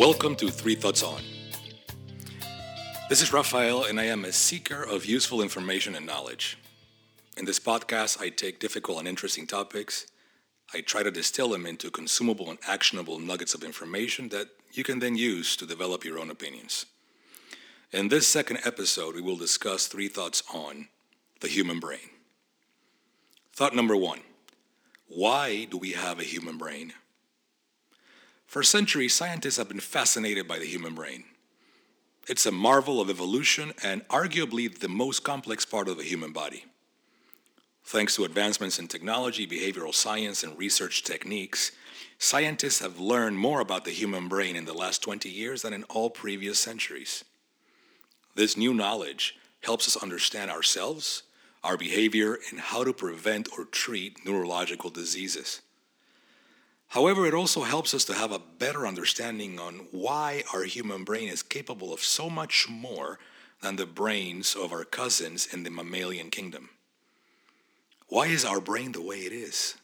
Welcome to Three Thoughts On. This is Raphael, and I am a seeker of useful information and knowledge. In this podcast, I take difficult and interesting topics. I try to distill them into consumable and actionable nuggets of information that you can then use to develop your own opinions. In this second episode, we will discuss three thoughts on the human brain. Thought number one Why do we have a human brain? For centuries, scientists have been fascinated by the human brain. It's a marvel of evolution and arguably the most complex part of the human body. Thanks to advancements in technology, behavioral science, and research techniques, scientists have learned more about the human brain in the last 20 years than in all previous centuries. This new knowledge helps us understand ourselves, our behavior, and how to prevent or treat neurological diseases. However, it also helps us to have a better understanding on why our human brain is capable of so much more than the brains of our cousins in the mammalian kingdom. Why is our brain the way it is?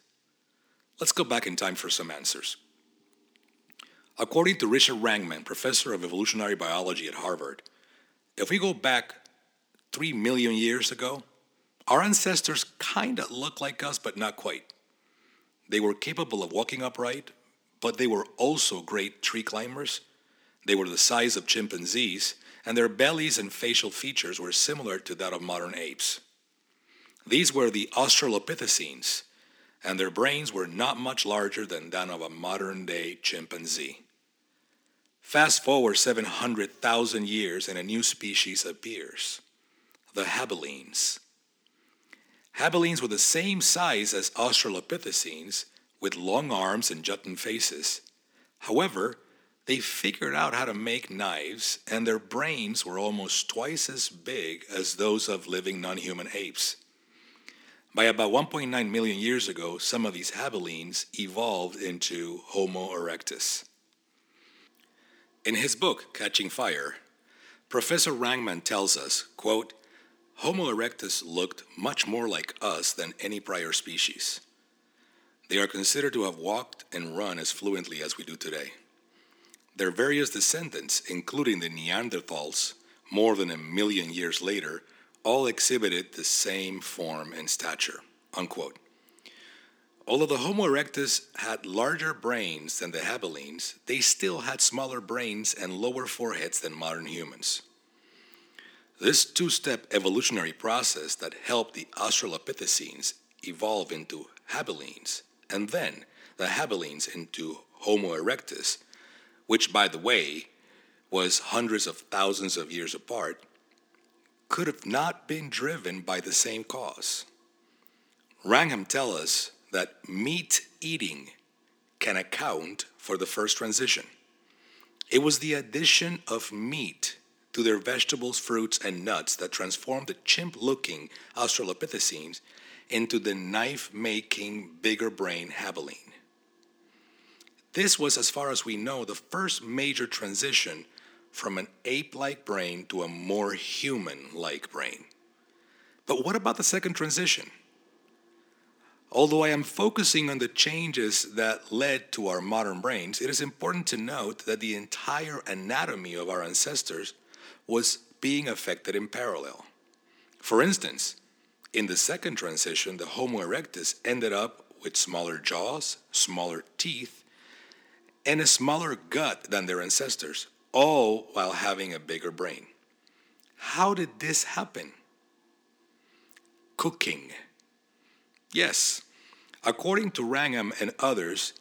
Let's go back in time for some answers. According to Richard Wrangham, professor of evolutionary biology at Harvard, if we go back 3 million years ago, our ancestors kind of look like us, but not quite. They were capable of walking upright, but they were also great tree climbers. They were the size of chimpanzees, and their bellies and facial features were similar to that of modern apes. These were the Australopithecines, and their brains were not much larger than that of a modern day chimpanzee. Fast forward 700,000 years, and a new species appears the Habilines. Habilines were the same size as Australopithecines, with long arms and jutting faces. However, they figured out how to make knives, and their brains were almost twice as big as those of living non human apes. By about 1.9 million years ago, some of these habilines evolved into Homo erectus. In his book, Catching Fire, Professor Wrangham tells us, quote, Homo erectus looked much more like us than any prior species. They are considered to have walked and run as fluently as we do today. Their various descendants, including the Neanderthals, more than a million years later, all exhibited the same form and stature. Unquote. Although the Homo erectus had larger brains than the habilines, they still had smaller brains and lower foreheads than modern humans. This two step evolutionary process that helped the Australopithecines evolve into habilines, and then the habilines into Homo erectus, which, by the way, was hundreds of thousands of years apart, could have not been driven by the same cause. Wrangham tells us that meat eating can account for the first transition. It was the addition of meat to their vegetables, fruits, and nuts that transformed the chimp looking Australopithecines into the knife making, bigger brain habiline. This was, as far as we know, the first major transition from an ape like brain to a more human like brain. But what about the second transition? Although I am focusing on the changes that led to our modern brains, it is important to note that the entire anatomy of our ancestors was being affected in parallel. For instance, in the second transition, the Homo erectus ended up with smaller jaws, smaller teeth, and a smaller gut than their ancestors, all while having a bigger brain. How did this happen? Cooking. Yes, according to Wrangham and others,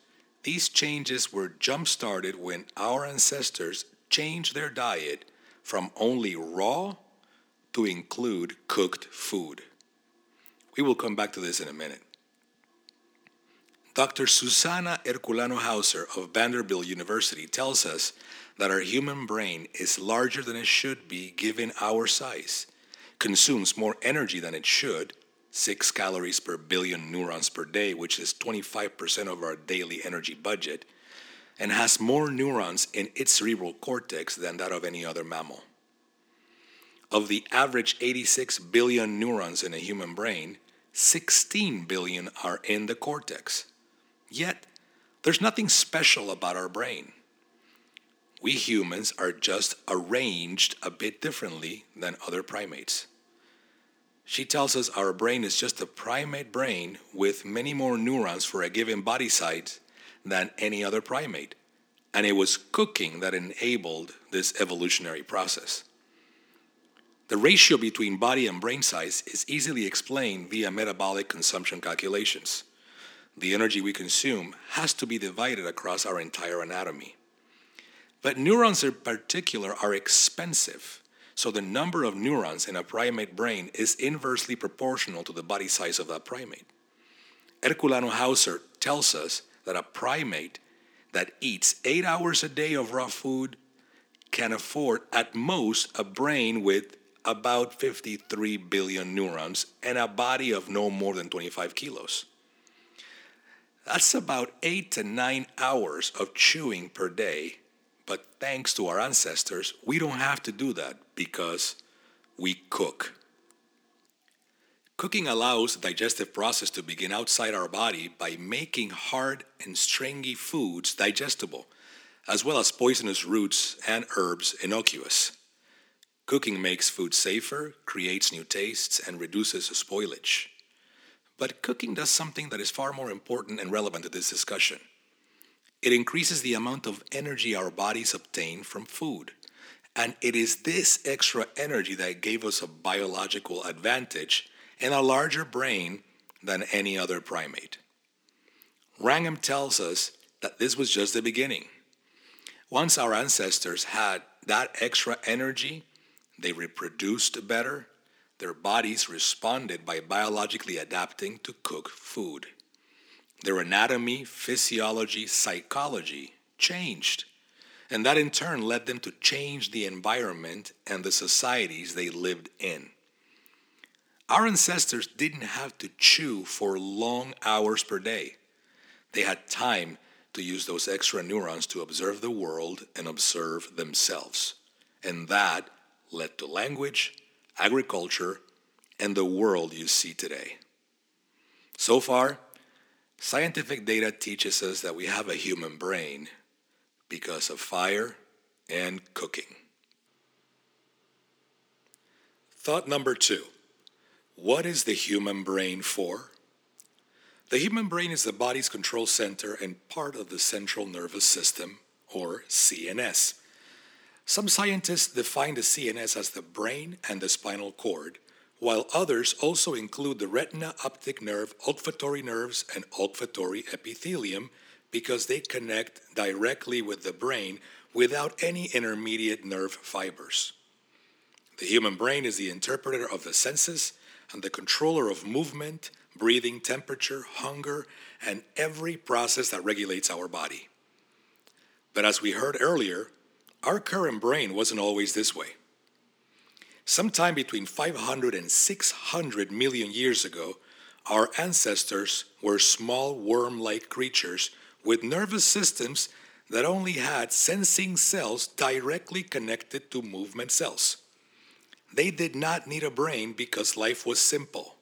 these changes were jump started when our ancestors changed their diet from only raw to include cooked food. We will come back to this in a minute. Dr. Suzana Herculano Houzel of Vanderbilt University tells us that our human brain is larger than it should be given our size, consumes more energy than it should, 6 calories per billion neurons per day, which is 25% of our daily energy budget, and has more neurons in its cerebral cortex than that of any other mammal. Of the average 86 billion neurons in a human brain, 16 billion are in the cortex. Yet, there's nothing special about our brain. we humans are just arranged a bit differently than other primates. She tells us our brain is just a primate brain with many more neurons for a given body size than any other primate. And it was cooking that enabled this evolutionary process. The ratio between body and brain size is easily explained via metabolic consumption calculations. The energy we consume has to be divided across our entire anatomy. But neurons in particular are expensive so the number of neurons in a primate brain is inversely proportional to the body size of that primate. Herculano Houzel tells us that a primate that eats eight hours a day of raw food can afford at most a brain with about 53 billion neurons and a body of no more than 25 kilos. That's about eight to nine hours of chewing per day but thanks to our ancestors, we don't have to do that because we cook. Cooking allows the digestive process to begin outside our body by making hard and stringy foods digestible, as well as poisonous roots and herbs innocuous. Cooking makes food safer, creates new tastes, and reduces spoilage. But cooking does something that is far more important and relevant to this discussion. It increases the amount of energy our bodies obtain from food. And it is this extra energy that gave us a biological advantage and a larger brain than any other primate. Wrangham tells us that this was just the beginning. Once our ancestors had that extra energy, they reproduced better, their bodies responded by biologically adapting to cook food. Their anatomy, physiology, psychology changed. And that in turn led them to change the environment and the societies they lived in. Our ancestors didn't have to chew for long hours per day. They had time to use those extra neurons to observe the world and observe themselves. And that led to language, agriculture, and the world you see today. So far, Scientific data teaches us that we have a human brain because of fire and cooking. Thought number two What is the human brain for? The human brain is the body's control center and part of the central nervous system, or CNS. Some scientists define the CNS as the brain and the spinal cord, while others also include the retina, optic nerve, olfactory nerves, and olfactory epithelium because they connect directly with the brain without any intermediate nerve fibers. The human brain is the interpreter of the senses and the controller of movement, breathing, temperature, hunger, and every process that regulates our body. But as we heard earlier, our current brain wasn't always this way. Sometime between 500 and 600 million years ago, our ancestors were small worm like creatures with nervous systems that only had sensing cells directly connected to movement cells. They did not need a brain because life was simple.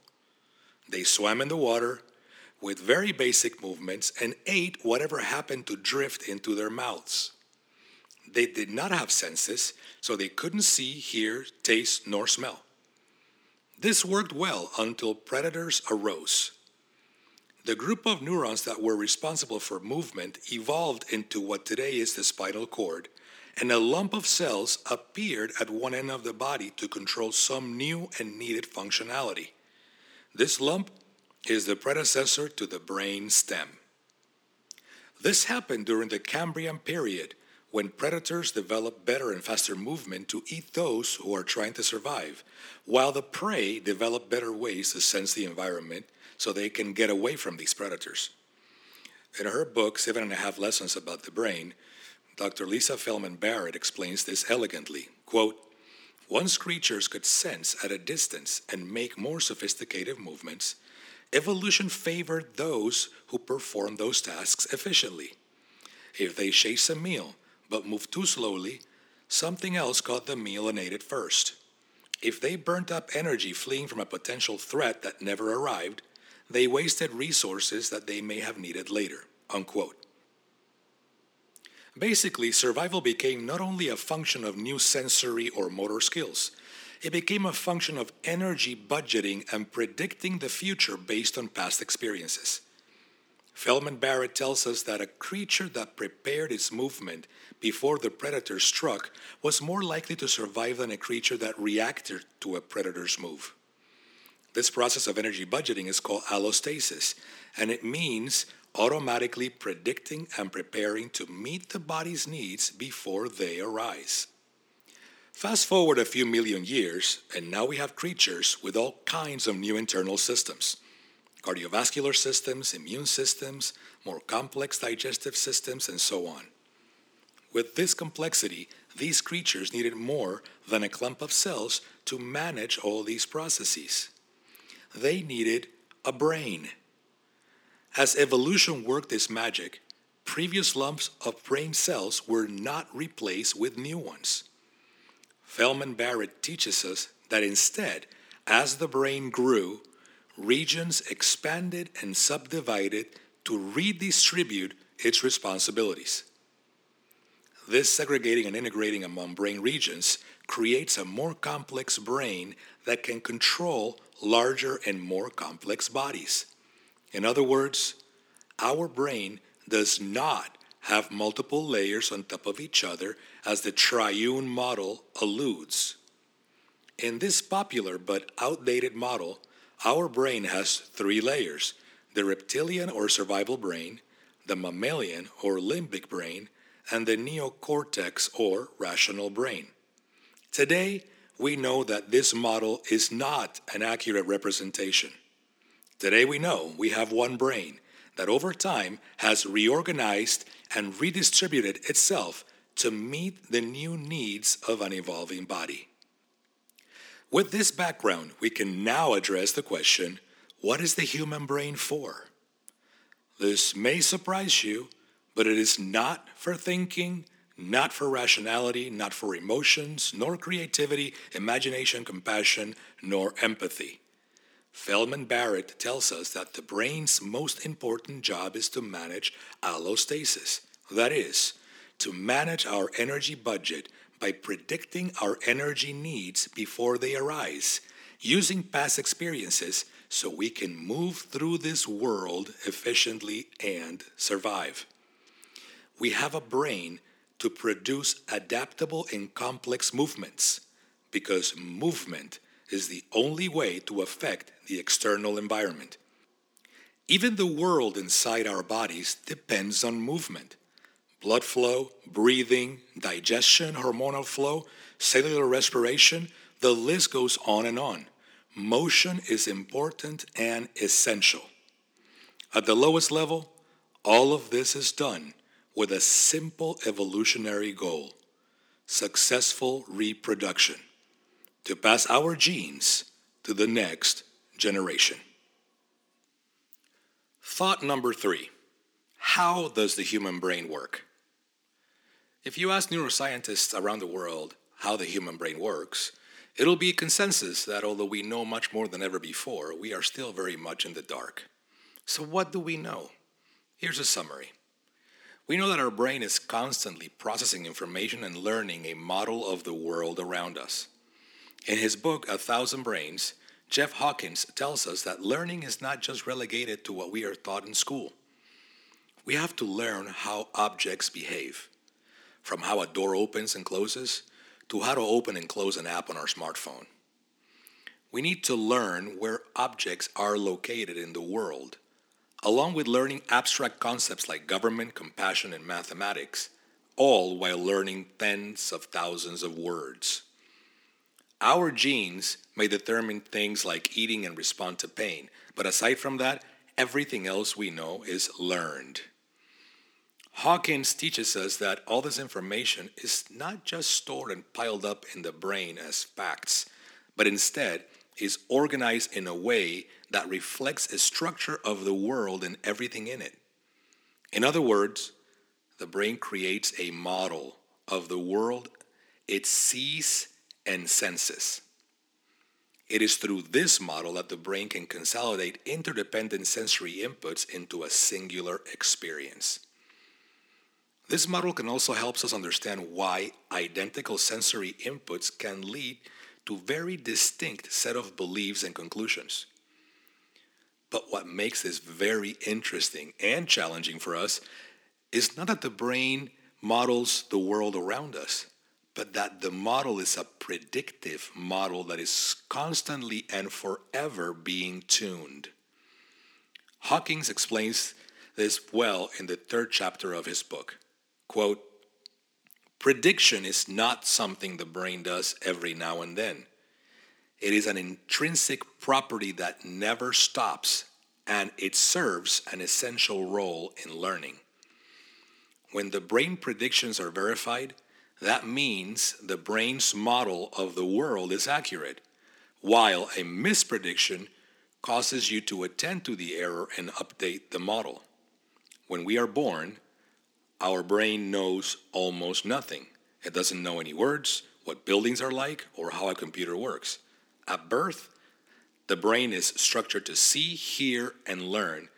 They swam in the water with very basic movements and ate whatever happened to drift into their mouths. They did not have senses, so they couldn't see, hear, taste, nor smell. This worked well until predators arose. The group of neurons that were responsible for movement evolved into what today is the spinal cord, and a lump of cells appeared at one end of the body to control some new and needed functionality. This lump is the predecessor to the brain stem. This happened during the Cambrian period when predators developed better and faster movement to eat those who are trying to survive, while the prey develop better ways to sense the environment so they can get away from these predators. In her book, Seven and a Half Lessons About the Brain, Dr. Lisa Feldman Barrett explains this elegantly. Quote, once creatures could sense at a distance and make more sophisticated movements, evolution favored those who performed those tasks efficiently. If they chase a meal, but moved too slowly, something else caught the meal and ate it first. If they burnt up energy fleeing from a potential threat that never arrived, they wasted resources that they may have needed later. Unquote. Basically, survival became not only a function of new sensory or motor skills, it became a function of energy budgeting and predicting the future based on past experiences. Feldman Barrett tells us that a creature that prepared its movement before the predator struck was more likely to survive than a creature that reacted to a predator's move. This process of energy budgeting is called allostasis, and it means automatically predicting and preparing to meet the body's needs before they arise. Fast forward a few million years, and now we have creatures with all kinds of new internal systems cardiovascular systems, immune systems, more complex digestive systems, and so on. With this complexity, these creatures needed more than a clump of cells to manage all these processes. They needed a brain. As evolution worked its magic, previous lumps of brain cells were not replaced with new ones. Feldman Barrett teaches us that instead, as the brain grew, regions expanded and subdivided to redistribute its responsibilities. This segregating and integrating among brain regions creates a more complex brain that can control larger and more complex bodies. In other words, our brain does not have multiple layers on top of each other as the triune model alludes. In this popular but outdated model, our brain has three layers the reptilian or survival brain, the mammalian or limbic brain, and the neocortex or rational brain. Today, we know that this model is not an accurate representation. Today, we know we have one brain that over time has reorganized and redistributed itself to meet the new needs of an evolving body. With this background, we can now address the question what is the human brain for? This may surprise you, but it is not for thinking, not for rationality, not for emotions, nor creativity, imagination, compassion, nor empathy. Feldman Barrett tells us that the brain's most important job is to manage allostasis. That is, to manage our energy budget by predicting our energy needs before they arise, using past experiences so we can move through this world efficiently and survive. We have a brain to produce adaptable and complex movements because movement is the only way to affect the external environment. Even the world inside our bodies depends on movement. Blood flow, breathing, digestion, hormonal flow, cellular respiration, the list goes on and on. Motion is important and essential. At the lowest level, all of this is done with a simple evolutionary goal successful reproduction to pass our genes to the next generation. Thought number three How does the human brain work? If you ask neuroscientists around the world how the human brain works, it'll be consensus that although we know much more than ever before, we are still very much in the dark. So, what do we know? Here's a summary. We know that our brain is constantly processing information and learning a model of the world around us. In his book, A Thousand Brains, Jeff Hawkins tells us that learning is not just relegated to what we are taught in school. We have to learn how objects behave, from how a door opens and closes to how to open and close an app on our smartphone. We need to learn where objects are located in the world, along with learning abstract concepts like government, compassion, and mathematics, all while learning tens of thousands of words. Our genes may determine things like eating and respond to pain, but aside from that, everything else we know is learned. Hawkins teaches us that all this information is not just stored and piled up in the brain as facts, but instead is organized in a way that reflects a structure of the world and everything in it. In other words, the brain creates a model of the world it sees and senses. It is through this model that the brain can consolidate interdependent sensory inputs into a singular experience. This model can also help us understand why identical sensory inputs can lead to very distinct set of beliefs and conclusions. But what makes this very interesting and challenging for us is not that the brain models the world around us, but that the model is a predictive model that is constantly and forever being tuned. Hawkins explains this well in the third chapter of his book. Quote, Prediction is not something the brain does every now and then. It is an intrinsic property that never stops, and it serves an essential role in learning. When the brain predictions are verified, that means the brain's model of the world is accurate, while a misprediction causes you to attend to the error and update the model. When we are born, our brain knows almost nothing. It doesn't know any words, what buildings are like, or how a computer works. At birth, the brain is structured to see, hear, and learn,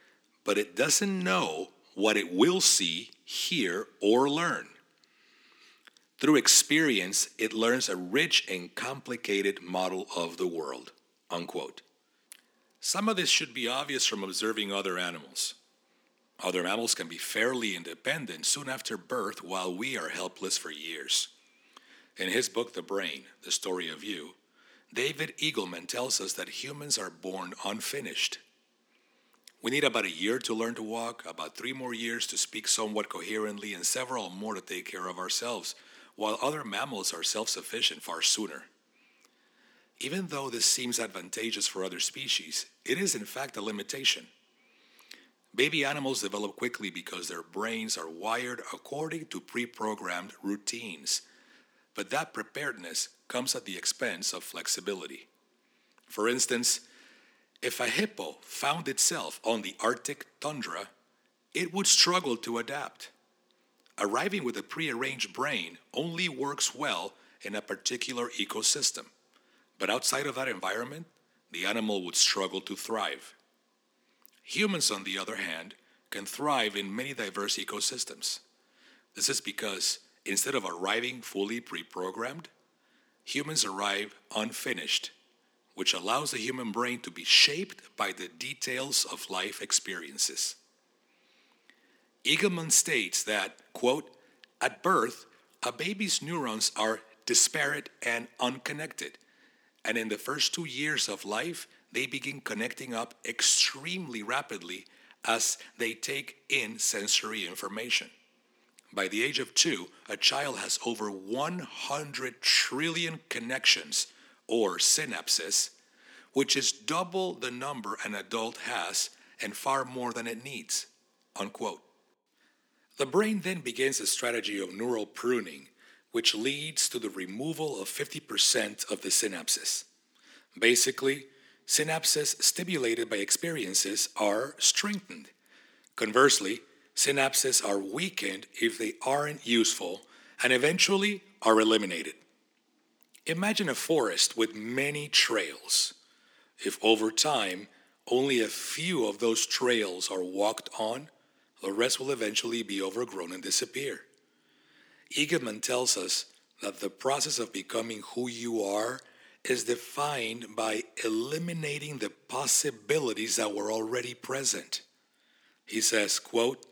but it doesn't know what it will see, hear, or learn. Through experience, it learns a rich and complicated model of the world. Unquote. Some of this should be obvious from observing other animals. Other mammals can be fairly independent soon after birth, while we are helpless for years. In his book, The Brain The Story of You, David Eagleman tells us that humans are born unfinished. We need about a year to learn to walk, about three more years to speak somewhat coherently, and several more to take care of ourselves, while other mammals are self sufficient far sooner. Even though this seems advantageous for other species, it is in fact a limitation. Baby animals develop quickly because their brains are wired according to pre programmed routines. But that preparedness comes at the expense of flexibility. For instance, if a hippo found itself on the Arctic tundra, it would struggle to adapt. Arriving with a prearranged brain only works well in a particular ecosystem. But outside of that environment, the animal would struggle to thrive. Humans, on the other hand, can thrive in many diverse ecosystems. This is because instead of arriving fully pre programmed, humans arrive unfinished, which allows the human brain to be shaped by the details of life experiences. Eagleman states that, quote, at birth, a baby's neurons are disparate and unconnected and in the first two years of life, they begin connecting up extremely rapidly as they take in sensory information. By the age of two, a child has over 100 trillion connections or synapses, which is double the number an adult has and far more than it needs. Unquote. The brain then begins a strategy of neural pruning which leads to the removal of 50% of the synapses. Basically, synapses stimulated by experiences are strengthened. Conversely, synapses are weakened if they aren't useful and eventually are eliminated. Imagine a forest with many trails. If over time only a few of those trails are walked on, the rest will eventually be overgrown and disappear. Eagleman tells us that the process of becoming who you are is defined by eliminating the possibilities that were already present. He says, quote,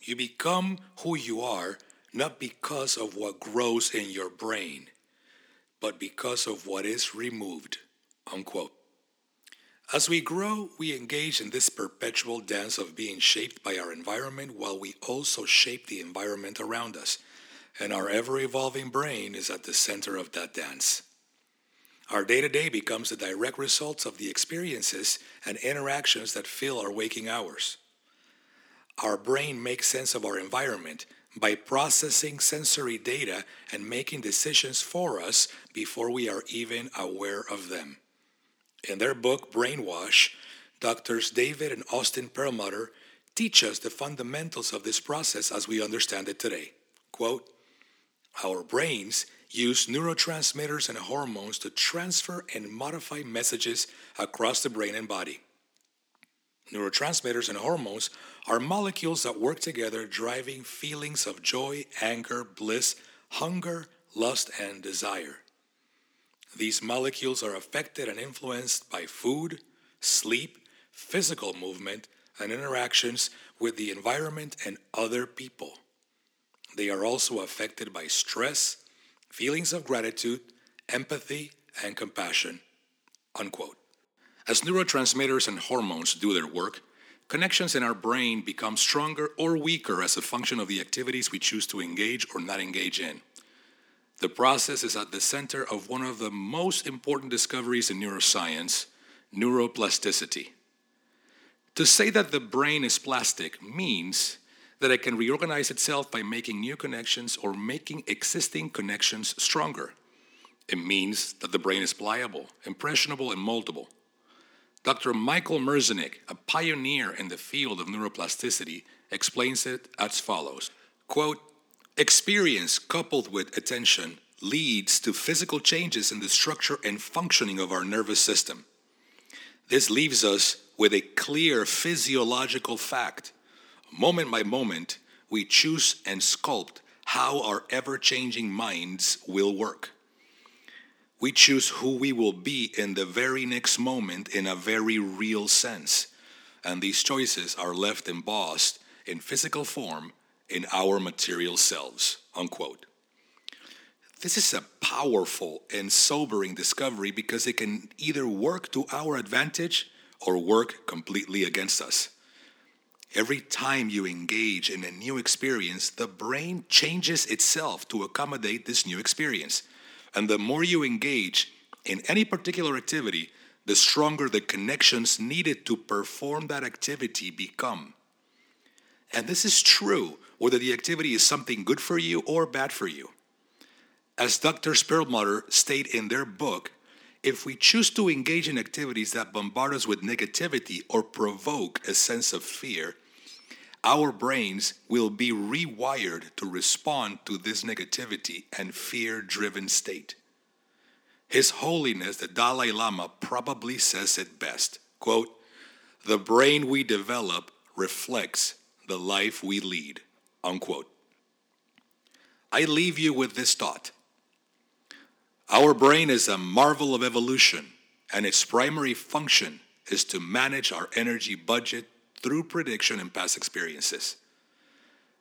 You become who you are not because of what grows in your brain, but because of what is removed. Unquote. As we grow, we engage in this perpetual dance of being shaped by our environment while we also shape the environment around us and our ever evolving brain is at the center of that dance. Our day to day becomes the direct results of the experiences and interactions that fill our waking hours. Our brain makes sense of our environment by processing sensory data and making decisions for us before we are even aware of them. In their book, Brainwash, Doctors David and Austin Perlmutter teach us the fundamentals of this process as we understand it today. Quote, our brains use neurotransmitters and hormones to transfer and modify messages across the brain and body. Neurotransmitters and hormones are molecules that work together, driving feelings of joy, anger, bliss, hunger, lust, and desire. These molecules are affected and influenced by food, sleep, physical movement, and interactions with the environment and other people. They are also affected by stress, feelings of gratitude, empathy, and compassion. Unquote. As neurotransmitters and hormones do their work, connections in our brain become stronger or weaker as a function of the activities we choose to engage or not engage in. The process is at the center of one of the most important discoveries in neuroscience neuroplasticity. To say that the brain is plastic means that it can reorganize itself by making new connections or making existing connections stronger. It means that the brain is pliable, impressionable, and moldable. Dr. Michael Merzenich, a pioneer in the field of neuroplasticity, explains it as follows quote, Experience coupled with attention leads to physical changes in the structure and functioning of our nervous system. This leaves us with a clear physiological fact. Moment by moment, we choose and sculpt how our ever changing minds will work. We choose who we will be in the very next moment in a very real sense. And these choices are left embossed in physical form in our material selves. Unquote. This is a powerful and sobering discovery because it can either work to our advantage or work completely against us. Every time you engage in a new experience, the brain changes itself to accommodate this new experience. And the more you engage in any particular activity, the stronger the connections needed to perform that activity become. And this is true whether the activity is something good for you or bad for you. As Dr. Perlmutter state in their book, if we choose to engage in activities that bombard us with negativity or provoke a sense of fear, our brains will be rewired to respond to this negativity and fear driven state. His Holiness the Dalai Lama probably says it best quote, The brain we develop reflects the life we lead. Unquote. I leave you with this thought. Our brain is a marvel of evolution, and its primary function is to manage our energy budget through prediction and past experiences.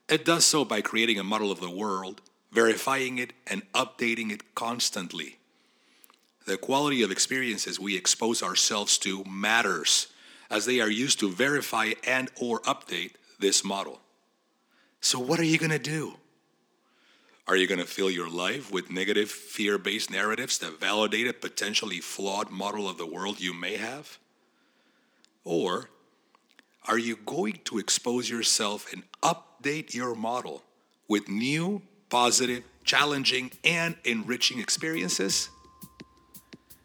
It does so by creating a model of the world, verifying it, and updating it constantly. The quality of experiences we expose ourselves to matters as they are used to verify and or update this model. So what are you going to do? Are you going to fill your life with negative, fear based narratives that validate a potentially flawed model of the world you may have? Or are you going to expose yourself and update your model with new, positive, challenging, and enriching experiences?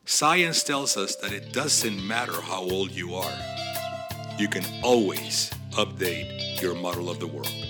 Science tells us that it doesn't matter how old you are, you can always update your model of the world.